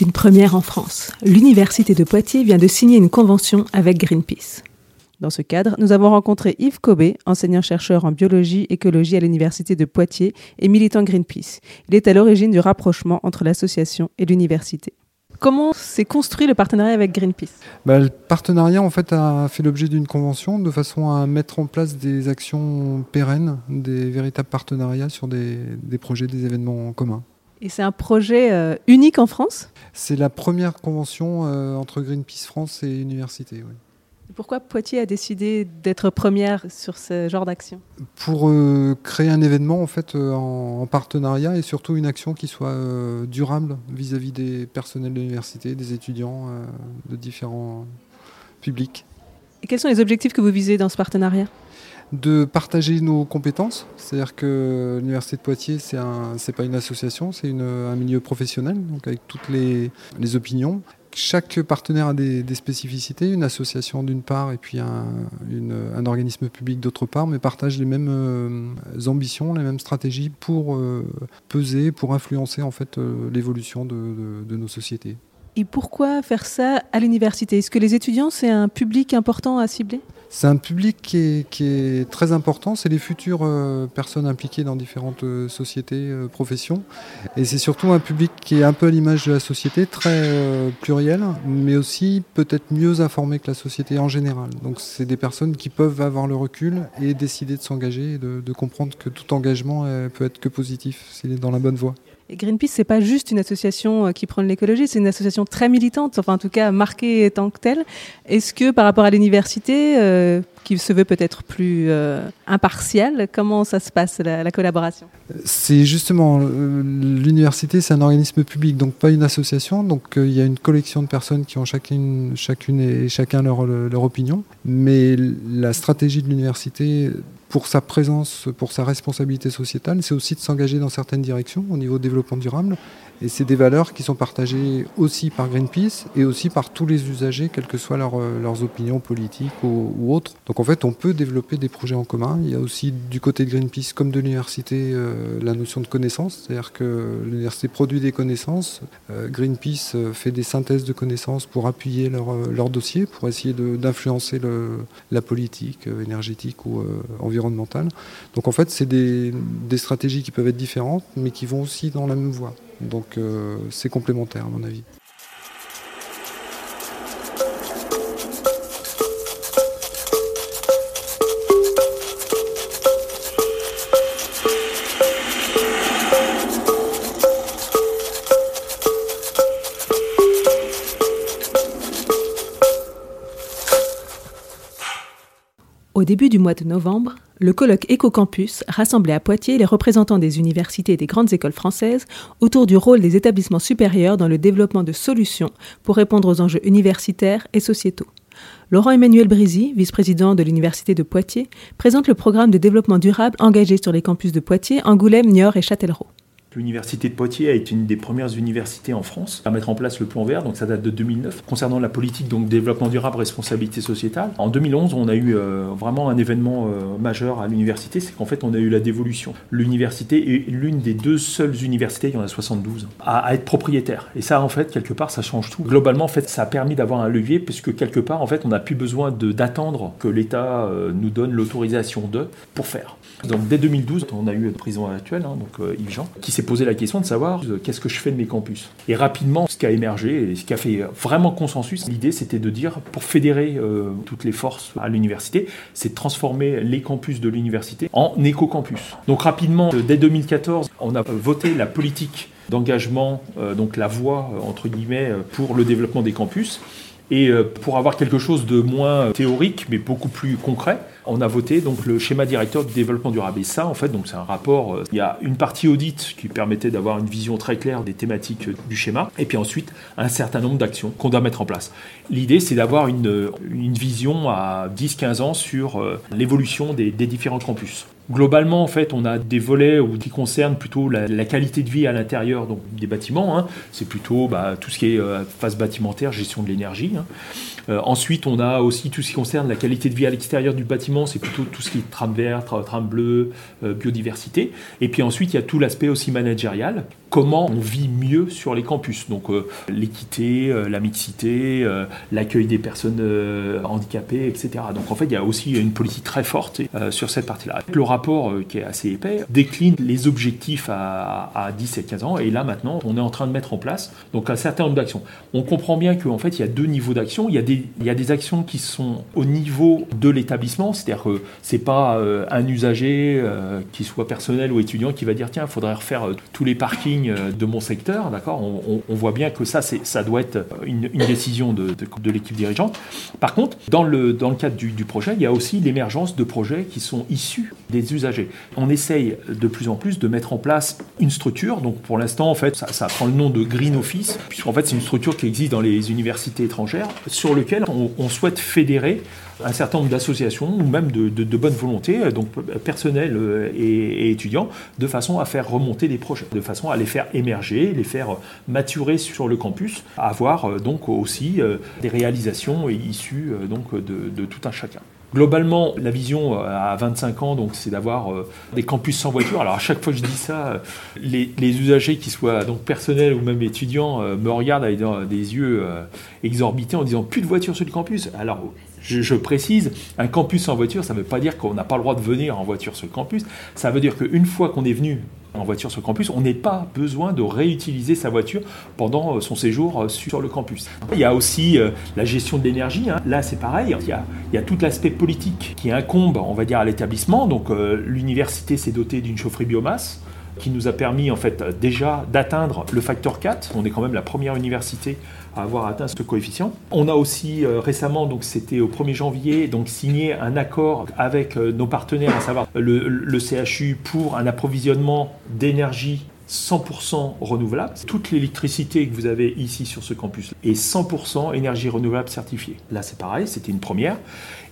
C'est une première en France. L'Université de Poitiers vient de signer une convention avec Greenpeace. Dans ce cadre, nous avons rencontré Yves Cobé, enseignant-chercheur en biologie écologie à l'Université de Poitiers et militant Greenpeace. Il est à l'origine du rapprochement entre l'association et l'université. Comment s'est construit le partenariat avec Greenpeace? Bah, Le partenariat en fait a fait l'objet d'une convention de façon à mettre en place des actions pérennes, des véritables partenariats sur des, des projets, des événements communs. Et c'est un projet euh, unique en France? C'est la première convention euh, entre Greenpeace France et l'université. Oui. Pourquoi Poitiers a décidé d'être première sur ce genre d'action? Pour euh, créer un événement en fait en, en, partenariat et surtout une action qui soit durable vis-à-vis des personnels de l'université, des étudiants de différents publics. Et quels sont les objectifs que vous visez dans ce partenariat? De partager nos compétences. C'est-à-dire que l'Université de Poitiers, ce n'est pas une association, c'est un milieu professionnel, donc avec toutes les, opinions. Chaque partenaire a des, spécificités, une association d'une part et puis un, un organisme public d'autre part, mais partagent les mêmes euh, ambitions, les mêmes stratégies pour euh, peser, pour influencer en fait euh, l'évolution de nos sociétés. Et pourquoi faire ça à l'université? Est-ce que les étudiants, c'est un public important à cibler? C'est un public qui est, qui est, très important, c'est les futures euh, personnes impliquées dans différentes euh, sociétés, euh, professions. Et c'est surtout un public qui est un peu à l'image de la société, très pluriel, mais aussi peut-être mieux informé que la société en général. Donc c'est des personnes qui peuvent avoir le recul et décider de s'engager et de, de, comprendre que tout engagement peut être que positif s'il est dans la bonne voie. Et Greenpeace, c'est pas juste une association qui prône l'écologie, c'est une association très militante, enfin en tout cas marquée tant que telle. Est-ce que par rapport à l'université, euh, qui se veut peut-être plus euh, impartiale, comment ça se passe la, la collaboration? C'est justement euh, l'université, c'est un organisme public, donc pas une association. Donc il y a une collection de personnes qui ont chacune, chacune et chacun leur, leur opinion, mais la stratégie de l'université pour sa présence, pour sa responsabilité sociétale, c'est aussi de s'engager dans certaines directions au niveau développement durable. Et c'est des valeurs qui sont partagées aussi par Greenpeace et aussi par tous les usagers, quelles que soient leur, leurs opinions politiques ou, autres. Donc en fait, on peut développer des projets en commun. Il y a aussi du côté de Greenpeace comme de l'université euh, la notion de connaissance, c'est-à-dire que l'université produit des connaissances. Euh, Greenpeace fait des synthèses de connaissances pour appuyer leur, leur dossier, pour essayer d'influencer la politique euh, énergétique ou environnementale. Donc en fait, c'est des stratégies qui peuvent être différentes, mais qui vont aussi dans la même voie. Donc euh, c'est complémentaire à mon avis. Début du mois de novembre, le colloque EcoCampus rassemblait à Poitiers les représentants des universités et des grandes écoles françaises autour du rôle des établissements supérieurs dans le développement de solutions pour répondre aux enjeux universitaires et sociétaux. Laurent-Emmanuel Brisy, vice-président de l'Université de Poitiers, présente le programme de développement durable engagé sur les campus de Poitiers, Angoulême, Niort et Châtellerault. L'université de Poitiers a été une des premières universités en France à mettre en place le plan vert, donc ça date de 2009. Concernant la politique donc développement durable, responsabilité sociétale, en 2011, on a eu euh, vraiment un événement euh, majeur à l'université, c'est qu'en fait on a eu la dévolution. L'université est l'une des deux seules universités, il y en a 72, à, être propriétaire. Et ça, en fait, quelque part, ça change tout. Globalement, en fait, ça a permis d'avoir un levier, puisque quelque part, en fait, on n'a plus besoin d'attendre que l'État euh, nous donne l'autorisation de pour faire. Donc dès 2012, on a eu le président actuel, hein, donc Yves Jean, qui s'est s'est posé la question de savoir euh, qu'est-ce que je fais de mes campus. Et rapidement, ce qui a émergé et ce qui a fait vraiment consensus, l'idée c'était de dire, pour fédérer euh, toutes les forces à l'université, c'est de transformer les campus de l'université en éco-campus. Donc rapidement, dès 2014, on a voté la politique d'engagement, donc la voie, entre guillemets, pour le développement des campus. Et euh, pour avoir quelque chose de moins théorique, mais beaucoup plus concret, on a voté donc le schéma directeur du développement durable. Et ça, en fait, donc c'est un rapport. Euh, il y a une partie audit qui permettait d'avoir une vision très claire des thématiques euh, du schéma, et puis ensuite un certain nombre d'actions qu'on doit mettre en place. L'idée, c'est d'avoir une, une vision à 10-15 ans sur l'évolution des différents campus. Globalement, en fait, on a des volets qui concernent plutôt la, qualité de vie à l'intérieur donc des bâtiments. Hein. C'est plutôt bah, tout ce qui est euh, phase bâtimentaire, gestion de l'énergie. Hein. Euh, ensuite, on a aussi tout ce qui concerne la qualité de vie à l'extérieur du bâtiment. C'est plutôt tout ce qui est trame verte, trame bleue, euh, biodiversité. Et puis ensuite, il y a tout l'aspect aussi managérial. Comment on vit mieux sur les campus. Donc l'équité, la mixité, l'accueil des personnes handicapées, etc. Donc en fait, il y a aussi une politique très forte sur cette partie-là. Euh, qui est assez épais, décline les objectifs à, à 10 et 15 ans. Et là, maintenant, on est en train de mettre en place donc, un certain nombre d'actions. On comprend bien qu'en fait, il y a deux niveaux d'action. Il, y a des, il y a des actions qui sont au niveau de l'établissement, c'est-à-dire que c'est pas euh, un usager, euh, qui soit personnel ou étudiant, qui va dire tiens, il faudrait refaire tous les parkings de mon secteur. D'accord? On, voit bien que ça, ça doit être une, décision de, de, de l'équipe dirigeante. Par contre, dans le, dans le cadre du, du projet, il y a aussi l'émergence de projets qui sont issus des On essaye de plus en plus de mettre en place une structure. Donc pour l'instant, en fait, ça, prend le nom de Green Office, puisqu'en fait, c'est une structure qui existe dans les universités étrangères, sur lequel on, souhaite fédérer un certain nombre d'associations ou même de, bonne volonté, donc personnel et, et, étudiants, de façon à faire remonter des projets, de façon à les faire émerger, les faire maturer sur le campus, avoir euh, donc aussi euh, des réalisations issues euh, de tout un chacun. Globalement, la vision euh, à 25 ans, donc, c'est d'avoir euh, des campus sans voiture. Alors à chaque fois que je dis ça, euh, les, usagers, qui soient donc personnels ou même étudiants, me regardent avec des yeux exorbités en disant plus de voitures sur le campus. Alors je, je, précise, un campus sans voiture, ça ne veut pas dire qu'on n'a pas le droit de venir en voiture sur le campus. Ça veut dire qu'une fois qu'on est venu en voiture sur le campus, on n'est pas besoin de réutiliser sa voiture pendant euh, son séjour euh, sur le campus. Il y a aussi euh, la gestion de l'énergie. Hein. Là, c'est pareil. Il y, a, il y, a, tout l'aspect politique qui incombe, on va dire, à l'établissement. Donc, l'université s'est dotée d'une chaufferie biomasse qui nous a permis en fait déjà d'atteindre le facteur 4. On est quand même la première université à avoir atteint ce coefficient. On a aussi euh, récemment, donc c'était au 1er janvier, donc signé un accord avec euh, nos partenaires, à savoir le, CHU, pour un approvisionnement d'énergie 100% renouvelable. Toute l'électricité que vous avez ici sur ce campus est 100% énergie renouvelable certifiée. Là, c'est pareil, c'était une première,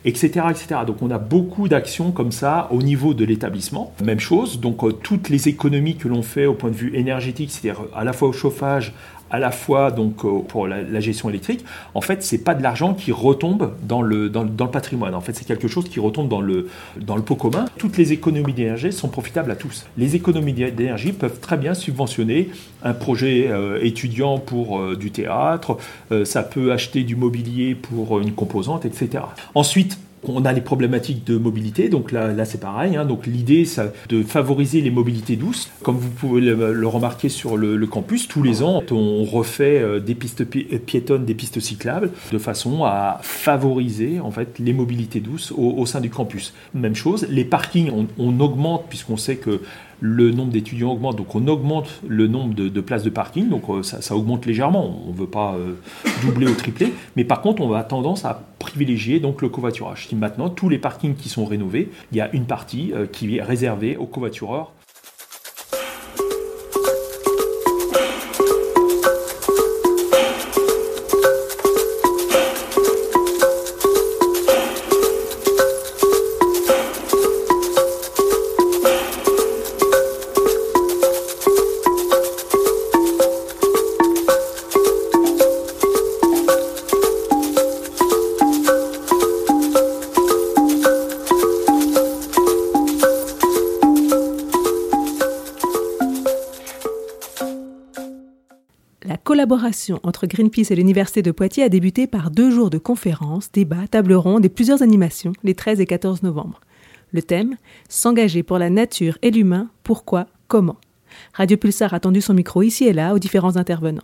etc., etc. Donc, on a beaucoup d'actions comme ça au niveau de l'établissement. Même chose, donc euh, toutes les économies que l'on fait au point de vue énergétique, c'est-à-dire à la fois au chauffage, à la fois donc euh, pour la, gestion électrique, en fait, c'est pas de l'argent qui retombe dans le, dans, le patrimoine. En fait, c'est quelque chose qui retombe dans le, dans le pot commun. Toutes les économies d'énergie sont profitables à tous. Les économies d'énergie peuvent très bien subventionner un projet euh, étudiant pour euh, du théâtre, ça peut acheter du mobilier pour une composante, etc. Ensuite, on a les problématiques de mobilité, donc là, là c'est pareil. Hein. donc l'idée, c'est de favoriser les mobilités douces. Comme vous pouvez le, remarquer sur le, campus, tous les ans, on refait euh, des pistes piétonnes, des pistes cyclables, de façon à favoriser en fait les mobilités douces au, sein du campus. Même chose, les parkings, on augmente puisqu'on sait que le nombre d'étudiants augmente, donc on augmente le nombre de, places de parking, donc euh, ça, augmente légèrement, on ne veut pas euh, doubler ou tripler, mais par contre on a tendance à privilégier donc le covoiturage. Si maintenant tous les parkings qui sont rénovés, il y a une partie euh, qui est réservée aux covoitureurs collaboration entre Greenpeace et l'Université de Poitiers a débuté par deux jours de conférences, débats, tables rondes et plusieurs animations les 13 et 14 novembre. Le thème S'engager pour la nature et l'humain, pourquoi, comment? Radio Pulsar a tendu son micro ici et là aux différents intervenants.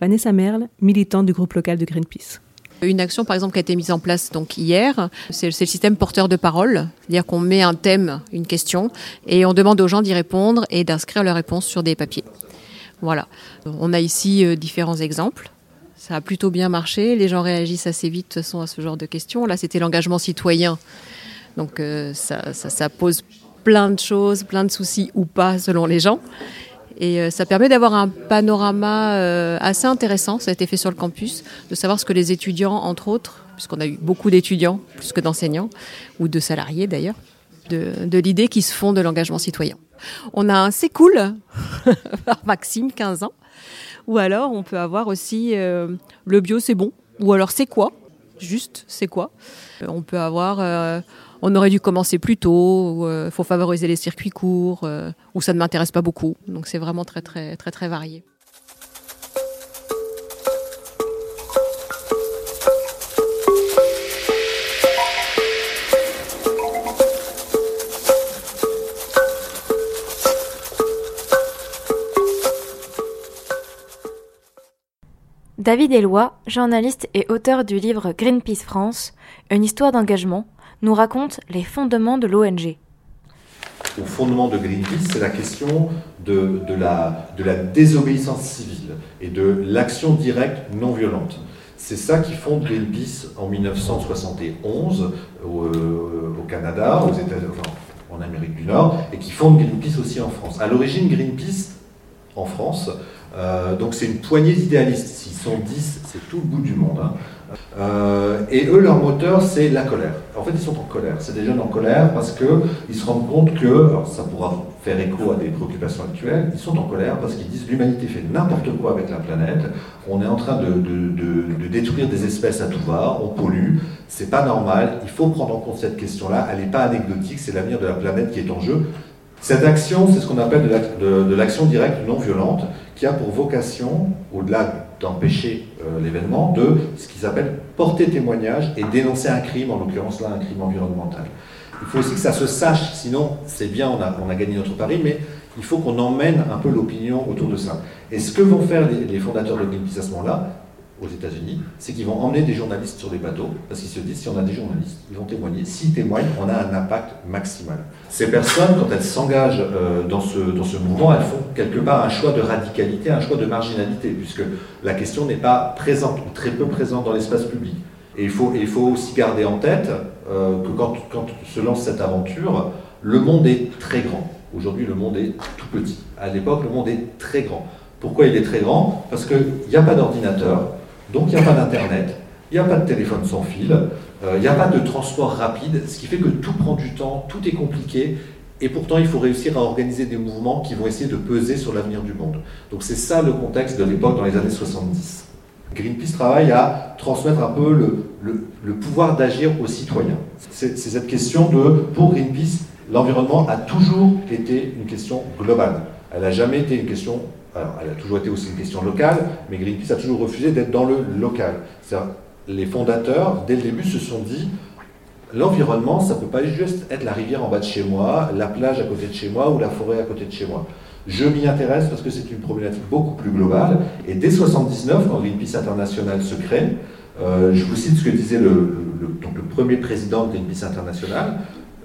Vanessa Merle, militante du groupe local de Greenpeace. Une action, par exemple, qui a été mise en place donc hier, c'est le système porteur de parole, c'est-à-dire qu'on met un thème, une question, et on demande aux gens d'y répondre et d'inscrire leurs réponses sur des papiers. Voilà. On a ici euh, différents exemples. Ça a plutôt bien marché. Les gens réagissent assez vite de façon, à ce genre de questions. Là, c'était l'engagement citoyen. Donc, euh, ça, pose plein de choses, plein de soucis ou pas selon les gens. Et euh, ça permet d'avoir un panorama assez intéressant, ça a été fait sur le campus, de savoir ce que les étudiants, entre autres, puisqu'on a eu beaucoup d'étudiants, plus que d'enseignants, ou de salariés d'ailleurs, de, l'idée qui se font de l'engagement citoyen. On a un C'est cool, par Maxime, 15 ans, ou alors on peut avoir aussi euh, le bio c'est bon, ou alors c'est quoi, juste c'est quoi? On peut avoir euh, on aurait dû commencer plus tôt, il euh, faut favoriser les circuits courts, euh, ou ça ne m'intéresse pas beaucoup. Donc c'est vraiment très très très très varié. David Eloi, journaliste et auteur du livre Greenpeace France, une histoire d'engagement, nous raconte les fondements de l'ONG. Au fondement de Greenpeace, c'est la question de, la, désobéissance civile et de l'action directe non violente. C'est ça qui fonde Greenpeace en 1971 au, euh, au Canada, aux États, enfin, en Amérique du Nord, et qui fonde Greenpeace aussi en France. À l'origine, Greenpeace en France, euh, donc c'est une poignée d'idéalistes. S'ils sont 10, c'est tout le bout du monde. Hein. Euh, et eux, leur moteur, c'est la colère. En fait, ils sont en colère. C'est des jeunes en colère parce qu'ils se rendent compte que, alors ça pourra faire écho à des préoccupations actuelles, ils sont en colère parce qu'ils disent l'humanité fait n'importe quoi avec la planète, on est en train de, de, de, de, détruire des espèces à tout va, on pollue, c'est pas normal, il faut prendre en compte cette question-là, elle n'est pas anecdotique, c'est l'avenir de la planète qui est en jeu. Cette action, c'est ce qu'on appelle de l'action directe non violente, qui a pour vocation, au-delà d'empêcher euh, l'événement, de ce qu'ils appellent porter témoignage et dénoncer un crime, en l'occurrence là un crime environnemental. Il faut aussi que ça se sache, sinon c'est bien, on a, gagné notre pari, mais il faut qu'on emmène un peu l'opinion autour de ça. Et ce que vont faire les, les fondateurs de Greenpeace à ce moment-là, aux États-Unis, c'est qu'ils vont emmener des journalistes sur les bateaux, parce qu'ils se disent si on a des journalistes, ils vont témoigner. S'ils témoignent, on a un impact maximal. Ces personnes, quand elles s'engagent euh, dans, ce, dans ce mouvement, elles font quelque part un choix de radicalité, un choix de marginalité, puisque la question n'est pas présente ou très peu présente dans l'espace public. Et il faut, il faut aussi garder en tête euh, que quand, quand se lance cette aventure, le monde est très grand. Aujourd'hui, le monde est tout petit. À l'époque, le monde est très grand. Pourquoi il est très grand? Parce qu'il n'y a pas d'ordinateur, donc il n'y a pas d'Internet, il n'y a pas de téléphone sans fil, euh, il n'y a pas de transport rapide, ce qui fait que tout prend du temps, tout est compliqué, et pourtant il faut réussir à organiser des mouvements qui vont essayer de peser sur l'avenir du monde. Donc c'est ça le contexte de l'époque dans les années 70. Greenpeace travaille à transmettre un peu le, le, le pouvoir d'agir aux citoyens. C'est cette question de, pour Greenpeace, l'environnement a toujours été une question globale. Elle n'a jamais été une question alors, elle a toujours été aussi une question locale, mais Greenpeace a toujours refusé d'être dans le local. Les fondateurs, dès le début, se sont dit l'environnement, ça ne peut pas juste être la rivière en bas de chez moi, la plage à côté de chez moi ou la forêt à côté de chez moi. Je m'y intéresse parce que c'est une problématique beaucoup plus globale. Et dès 1979, quand Greenpeace International se crée, euh, je vous cite ce que disait le, premier président de Greenpeace International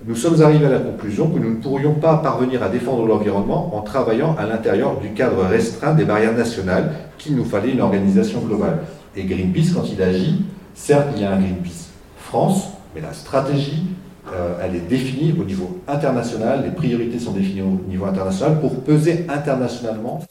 nous sommes arrivés à la conclusion que nous ne pourrions pas parvenir à défendre l'environnement en travaillant à l'intérieur du cadre restreint des barrières nationales, qu'il nous fallait une organisation globale. Et Greenpeace, quand il agit, certes, il y a un Greenpeace France, mais la stratégie, euh, elle est définie au niveau international, les priorités sont définies au niveau international pour peser internationalement.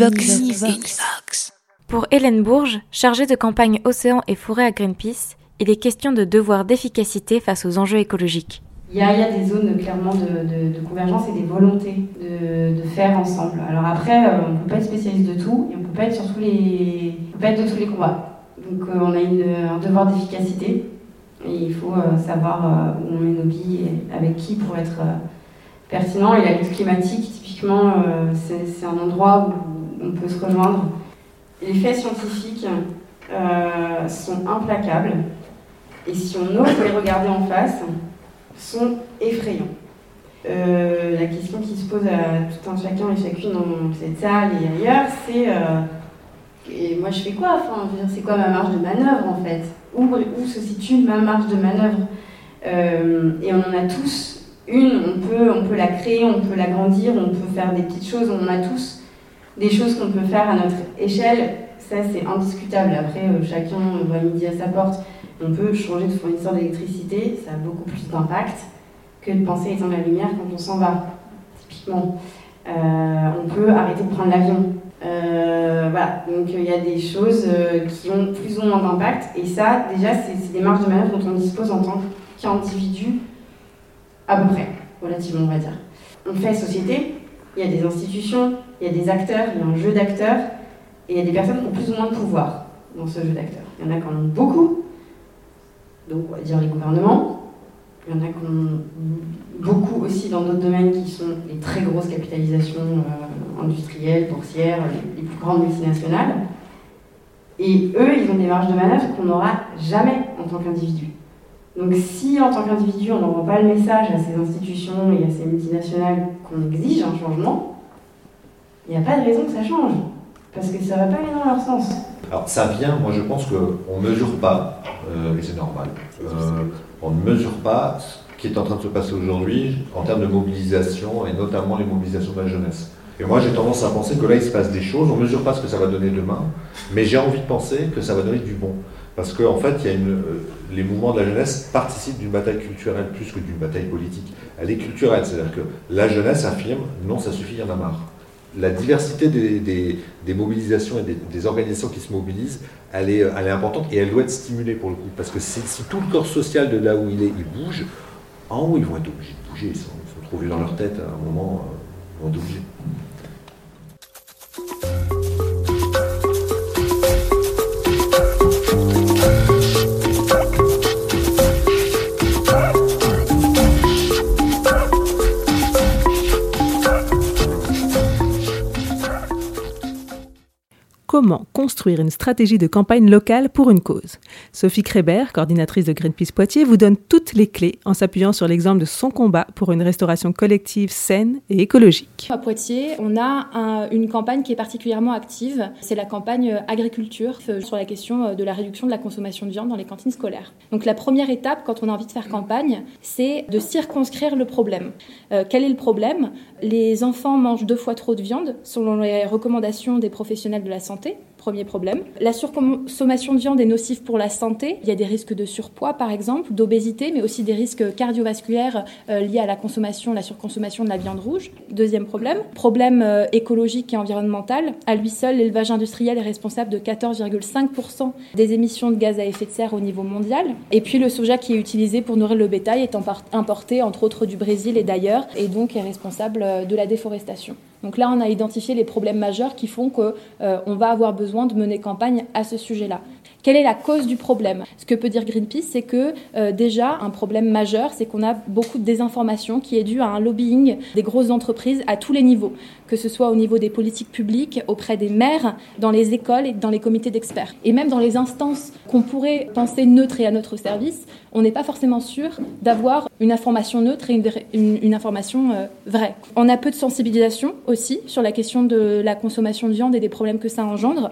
Univox. Univox. Pour Hélène Bourges, chargée de campagne Océan et Forêt à Greenpeace, il est question de devoir d'efficacité face aux enjeux écologiques. Il y, a, il y a des zones clairement de, de, de, convergence et des volontés de, de, faire ensemble. Alors après, euh, on ne peut pas être spécialiste de tout et on ne peut pas être sur tous les, on peut pas être de tous les combats. Donc euh, on a une, un devoir d'efficacité et il faut euh, savoir où on met nos billes et avec qui pour être pertinent. Et la lutte climatique, typiquement, c'est un endroit où on peut se rejoindre. Les faits scientifiques sont implacables. Et si on ose les regarder en face, sont effrayants. Euh, la question qui se pose à tout un chacun et chacune dans cette salle et ailleurs, c'est euh, moi je fais quoi? C'est quoi ma marge de manœuvre en fait? Où, se situe ma marge de manœuvre? Euh, Et on en a tous une. On peut, on peut la créer, on peut l'agrandir, on peut faire des petites choses. On a tous des choses qu'on peut faire à notre échelle. Ça c'est indiscutable. Après, chacun voit midi à sa porte. On peut changer de fournisseur d'électricité, ça a beaucoup plus d'impact que de penser éteindre la lumière quand on s'en va, typiquement. Euh, on peut arrêter de prendre l'avion. Euh, voilà, donc il y a des choses euh, qui ont plus ou moins d'impact, et ça, déjà, c'est des marges de manœuvre dont on dispose en tant qu'individu, à peu près, relativement, on va dire. On fait société, il y a des institutions, il y a des acteurs, il y a un jeu d'acteurs, et il y a des personnes qui ont plus ou moins de pouvoir dans ce jeu d'acteurs. Il y en a qui en ont beaucoup, donc on va dire les gouvernements, il y en a qui ont beaucoup aussi dans d'autres domaines qui sont les très grosses capitalisations euh, industrielles, boursières, les, plus grandes multinationales. Et eux, ils ont des marges de manœuvre qu'on n'aura jamais en tant qu'individu. Donc si en tant qu'individu, on n'envoie pas le message à ces institutions et à ces multinationales qu'on exige un changement, il n'y a pas de raison que ça change. Parce que ça ne va pas aller dans leur sens. Alors ça vient, moi je pense qu'on ne mesure pas, euh, et c'est normal, euh, on ne mesure pas ce qui est en train de se passer aujourd'hui en termes de mobilisation, et notamment les mobilisations de la jeunesse. Et moi j'ai tendance à penser que là il se passe des choses, on ne mesure pas ce que ça va donner demain, mais j'ai envie de penser que ça va donner du bon. Parce qu'en fait, il y a une, euh, les mouvements de la jeunesse participent d'une bataille culturelle plus que d'une bataille politique. Elle est culturelle, c'est-à-dire que la jeunesse affirme non, ça suffit, il y en a marre la diversité des, mobilisations et des, organisations qui se mobilisent, elle est, importante et elle doit être stimulée pour le coup. Parce que si, tout le corps social de là où il est, il bouge, en haut, ils vont être obligés de bouger. Ils sont, ils dans leur tête à un moment, euh, ils vont être obligés. Comment construire une stratégie de campagne locale pour une cause. Sophie Krébert, coordinatrice de Greenpeace Poitiers, vous donne toutes les clés en s'appuyant sur l'exemple de son combat pour une restauration collective saine et écologique. À Poitiers, on a une campagne qui est particulièrement active. C'est la campagne agriculture euh, sur la question euh, de la réduction de la consommation de viande dans les cantines scolaires. Donc la première étape quand on a envie de faire campagne, c'est de circonscrire le problème. Euh, quel est le problème? Les enfants mangent deux fois trop de viande selon les recommandations des professionnels de la santé 19 premier problème. La surconsommation de viande est nocive pour la santé. Il y a des risques de surpoids, par exemple, d'obésité, mais aussi des risques cardiovasculaires euh, liés à la consommation, la surconsommation de la viande rouge. Deuxième problème, problème euh, écologique et environnemental. À lui seul, l'élevage industriel est responsable de 14,5% des émissions de gaz à effet de serre au niveau mondial. Et puis le soja qui est utilisé pour nourrir le bétail est importé entre autres du Brésil et d'ailleurs, et donc est responsable euh, de la déforestation. Donc là, on a identifié les problèmes majeurs qui font qu'on va avoir besoin de mener campagne à ce sujet-là. Quelle est la cause du problème? Ce que peut dire Greenpeace, c'est que euh, déjà, un problème majeur, c'est qu'on a beaucoup de désinformation qui est due à un lobbying des grosses entreprises à tous les niveaux, que ce soit au niveau des politiques publiques, auprès des maires, dans les écoles et dans les comités d'experts. Et même dans les instances qu'on pourrait penser neutres et à notre service, on n'est pas forcément sûr d'avoir une information neutre et une, information euh, vraie. On a peu de sensibilisation aussi sur la question de la consommation de viande et des problèmes que ça engendre.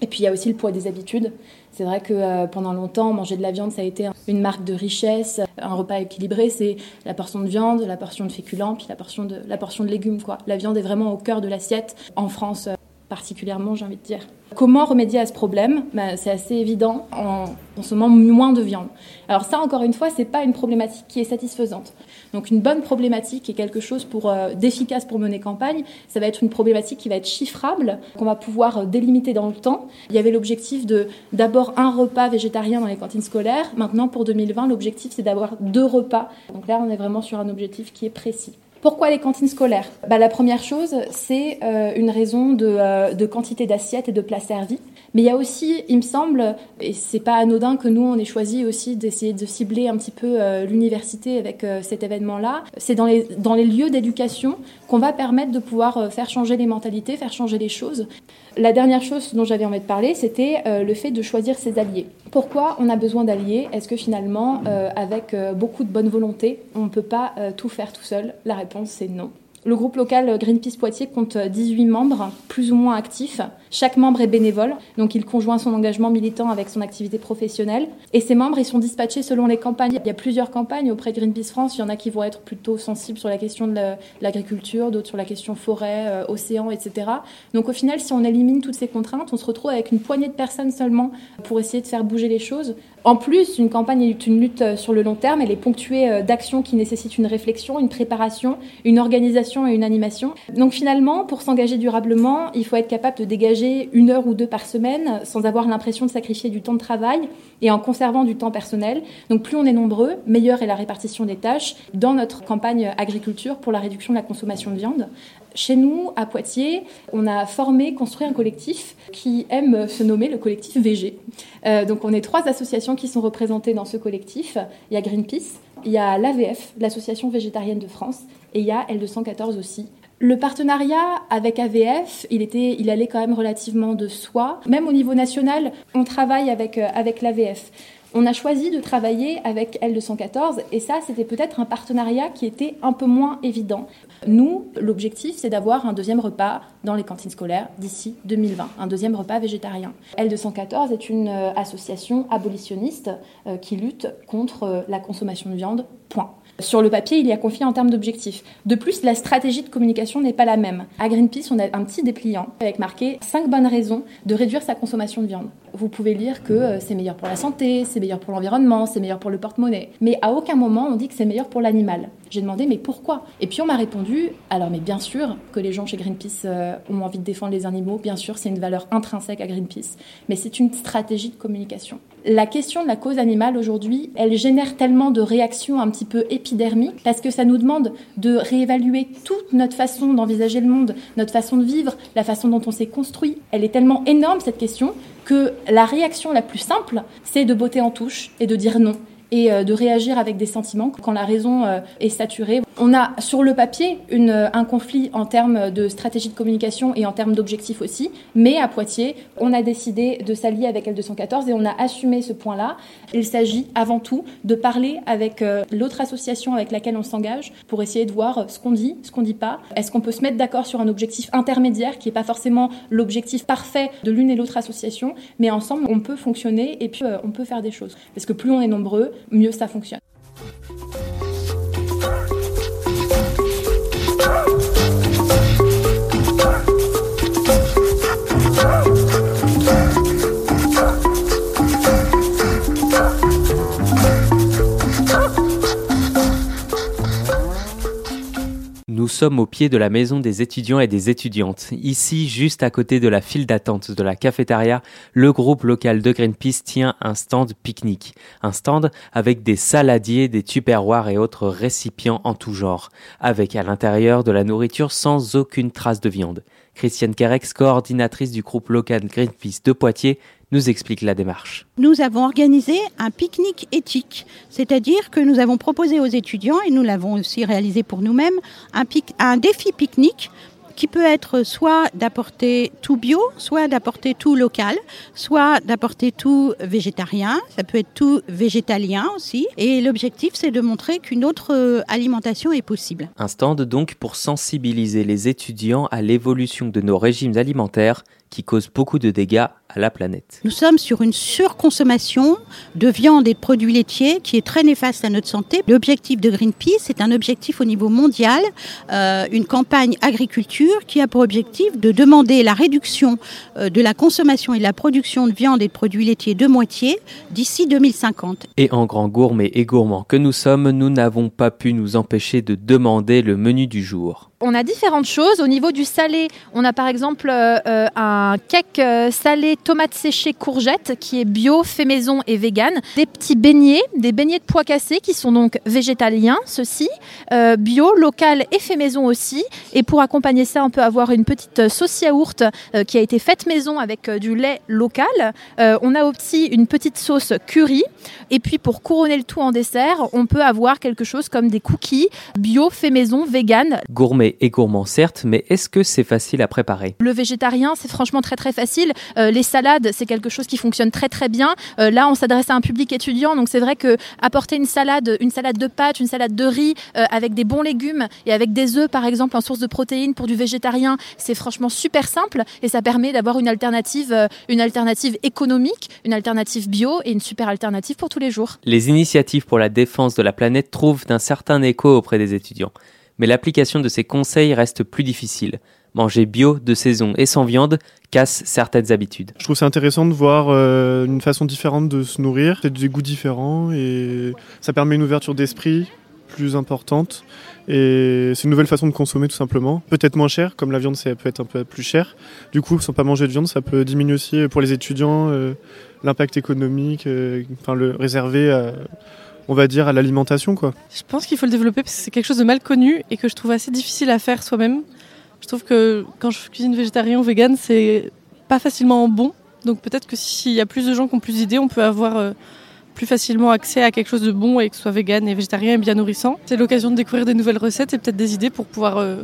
Et puis il y a aussi le poids des habitudes. C'est vrai que euh, pendant longtemps, manger de la viande, ça a été une marque de richesse. Un repas équilibré, c'est la portion de viande, la portion de féculents, puis la portion de, la portion de légumes. Quoi. La viande est vraiment au cœur de l'assiette. En France, euh, particulièrement, j'ai envie de dire. Comment remédier à ce problème? Ben, C'est assez évident en consommant moins de viande. Alors ça, encore une fois, c'est pas une problématique qui est satisfaisante. Donc une bonne problématique et quelque chose pour euh, d'efficace pour mener campagne, ça va être une problématique qui va être chiffrable, qu'on va pouvoir euh, délimiter dans le temps. Il y avait l'objectif de d'abord un repas végétarien dans les cantines scolaires. Maintenant, pour 2020, l'objectif c'est d'avoir deux repas. Donc là, on est vraiment sur un objectif qui est précis. Pourquoi les cantines scolaires? Bah, La première chose, c'est euh, une raison de, de quantité d'assiettes et de plats servis Mais il y a aussi, il me semble, et c'est pas anodin que nous on ait choisi aussi d'essayer de cibler un petit peu euh, l'université avec euh, cet événement-là, c'est dans les, lieux d'éducation qu'on va permettre de pouvoir euh, faire changer les mentalités, faire changer les choses. La dernière chose dont j'avais envie de parler, c'était le fait de choisir ses alliés. Pourquoi on a besoin d'alliés? Est-ce que finalement, avec beaucoup de bonne volonté, on ne peut pas tout faire tout seul? La réponse c'est non. Le groupe local Greenpeace Poitiers compte 18 membres, plus ou moins actifs. Chaque membre est bénévole, donc il conjoint son engagement militant avec son activité professionnelle. Et ces membres, ils sont dispatchés selon les campagnes. Il y a plusieurs campagnes auprès de Greenpeace France. Il y en a qui vont être plutôt sensibles sur la question de l'agriculture, d'autres sur la question forêt, euh, océan, etc. Donc au final, si on élimine toutes ces contraintes, on se retrouve avec une poignée de personnes seulement pour essayer de faire bouger les choses. En plus, une campagne est une lutte euh, sur le long terme. Elle est ponctuée euh, d'actions qui nécessitent une réflexion, une préparation, une organisation et une animation. Donc finalement, pour s'engager durablement, il faut être capable de dégager une heure ou deux par semaine sans avoir l'impression de sacrifier du temps de travail et en conservant du temps personnel. Donc plus on est nombreux, meilleure est la répartition des tâches dans notre campagne agriculture pour la réduction de la consommation de viande. Chez nous, à Poitiers, on a formé, construit un collectif qui aime se nommer le collectif VG. Euh, donc on est trois associations qui sont représentées dans ce collectif. Il y a Greenpeace, il y a l'AVF, l'Association végétarienne de France, et il y a L214 aussi, le partenariat avec AVF, il, était, il allait quand même relativement de soi. Même au niveau national, on travaille avec, euh, avec l'AVF. On a choisi de travailler avec L214 et ça, c'était peut-être un partenariat qui était un peu moins évident. Nous, l'objectif, c'est d'avoir un deuxième repas dans les cantines scolaires d'ici 2020, un deuxième repas végétarien. L214 est une euh, association abolitionniste euh, qui lutte contre la consommation de viande, point. Sur le papier, il y a conflit en termes d'objectifs. De plus, la stratégie de communication n'est pas la même. À Greenpeace, on a un petit dépliant avec marqué 5 bonnes raisons de réduire sa consommation de viande. Vous pouvez lire que euh, c'est meilleur pour la santé, c'est meilleur pour l'environnement, c'est meilleur pour le porte-monnaie. Mais à aucun moment on dit que c'est meilleur pour l'animal. J'ai demandé mais pourquoi? Et puis on m'a répondu alors mais bien sûr que les gens chez Greenpeace euh, ont envie de défendre les animaux, bien sûr c'est une valeur intrinsèque à Greenpeace, mais c'est une stratégie de communication. La question de la cause animale aujourd'hui, elle génère tellement de réactions un petit peu épidermiques parce que ça nous demande de réévaluer toute notre façon d'envisager le monde, notre façon de vivre, la façon dont on s'est construit. Elle est tellement énorme cette question que la réaction la plus simple, c'est de botter en touche et de dire non et euh, de réagir avec des sentiments quand la raison euh, est saturée. On a sur le papier euh, un conflit en termes de stratégie de communication et en termes d'objectifs aussi, mais à Poitiers, on a décidé de s'allier avec L214 et on a assumé ce point-là. Il s'agit avant tout de parler avec l'autre association avec laquelle on s'engage pour essayer de voir ce qu'on dit, ce qu'on dit pas. Est-ce qu'on peut se mettre d'accord sur un objectif intermédiaire qui n'est pas forcément l'objectif parfait de l'une et l'autre association, mais ensemble on peut fonctionner et puis on peut faire des choses. Parce que plus on est nombreux, mieux ça fonctionne. Sommes au pied de la maison des étudiants et des étudiantes. Ici, juste à côté de la file d'attente de la cafétéria, le groupe local de Greenpeace tient un stand pique-nique. Un stand avec des saladiers, des tupperwares et autres récipients en tout genre, avec à l'intérieur de la nourriture sans aucune trace de viande. Christiane Kerex, coordinatrice du groupe local Greenpeace de Poitiers, nous explique la démarche. Nous avons organisé un pique-nique éthique, c'est-à-dire que nous avons proposé aux étudiants, et nous l'avons aussi réalisé pour nous-mêmes, un, un défi pique-nique qui peut être soit d'apporter tout bio, soit d'apporter tout local, soit d'apporter tout végétarien, ça peut être tout végétalien aussi. Et l'objectif, c'est de montrer qu'une autre euh, alimentation est possible. Un stand donc pour sensibiliser les étudiants à l'évolution de nos régimes alimentaires qui cause beaucoup de dégâts à la planète. Nous sommes sur une surconsommation de viande et de produits laitiers qui est très néfaste à notre santé. L'objectif de Greenpeace est un objectif au niveau mondial, euh, une campagne agriculture qui a pour objectif de demander la réduction euh, de la consommation et de la production de viande et de produits laitiers de moitié d'ici 2050. Et en grand gourmet et gourmand que nous sommes, nous n'avons pas pu nous empêcher de demander le menu du jour. On a différentes choses. Au niveau du salé, on a par exemple euh, euh, un cake euh, salé tomate séchée courgette qui est bio, fait maison et vegan. Des petits beignets, des beignets de pois cassés qui sont donc végétaliens, ceux-ci, bio, local et fait maison aussi. Et pour accompagner ça, on peut avoir une petite sauce yaourt qui a été faite maison avec du lait local. on a aussi une petite sauce curry. Et puis pour couronner le tout en dessert, on peut avoir quelque chose comme des cookies bio, fait maison, vegan. Gourmet et gourmand certes, mais est-ce que c'est facile à préparer? Le végétarien, c'est franchement très très facile. Euh, les salades, c'est quelque chose qui fonctionne très très bien. Euh, là, on s'adresse à un public étudiant, donc c'est vrai que apporter une salade, une salade de pâtes, une salade de riz euh, avec des bons légumes et avec des œufs par exemple en source de protéines pour du végétarien, c'est franchement super simple et ça permet d'avoir une alternative, une alternative économique, une alternative bio et une super alternative pour tous les jours. Les initiatives pour la défense de la planète trouvent un certain écho auprès des étudiants mais l'application de ces conseils reste plus difficile. Manger bio, de saison et sans viande casse certaines habitudes. Je trouve c'est intéressant de voir euh, une façon différente de se nourrir, des goûts différents et ça permet une ouverture d'esprit plus importante et c'est une nouvelle façon de consommer tout simplement. Peut-être moins cher, comme la viande ça peut être un peu plus cher. Du coup, sans pas manger de viande, ça peut diminuer aussi pour les étudiants euh, l'impact économique, euh, enfin le réservé à on va dire, à l'alimentation. quoi. Je pense qu'il faut le développer parce que c'est quelque chose de mal connu et que je trouve assez difficile à faire soi-même. Je trouve que quand je cuisine végétarien ou vegan, c'est pas facilement bon. Donc peut-être que s'il y a plus de gens qui ont plus d'idées, on peut avoir euh, plus facilement accès à quelque chose de bon et que ce soit vegan et végétarien et bien nourrissant. C'est l'occasion de découvrir des nouvelles recettes et peut-être des idées pour pouvoir euh,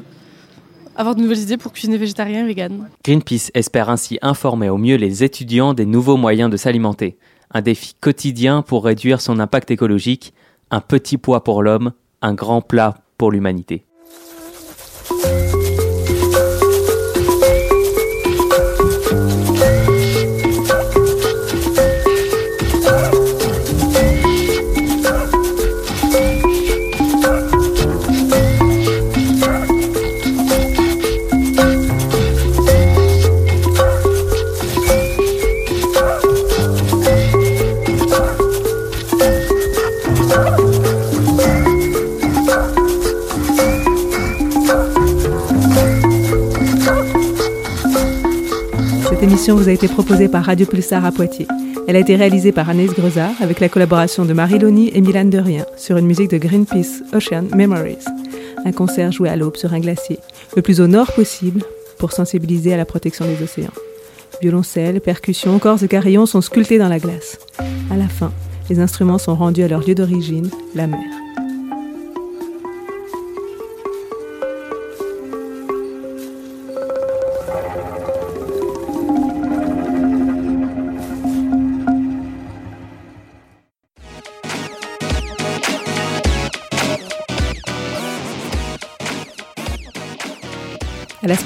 avoir de nouvelles idées pour cuisiner végétarien et vegan. Greenpeace espère ainsi informer au mieux les étudiants des nouveaux moyens de s'alimenter un défi quotidien pour réduire son impact écologique, un petit poids pour l'homme, un grand plat pour l'humanité. A été proposée par Radio Pulsar à Poitiers. Elle a été réalisée par Anaïs Grezard avec la collaboration de Marie Loni et Milan Derien sur une musique de Greenpeace Ocean Memories. Un concert joué à l'aube sur un glacier, le plus au nord possible pour sensibiliser à la protection des océans. Violoncelle, percussions, corps et carillons sont sculptés dans la glace. À la fin, les instruments sont rendus à leur lieu d'origine, la mer.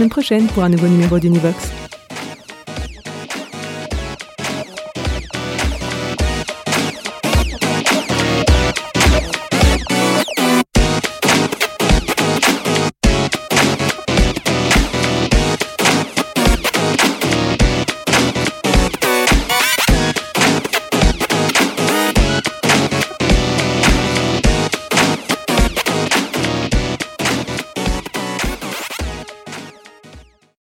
Prochaine pour un nouveau numéro d'Univox.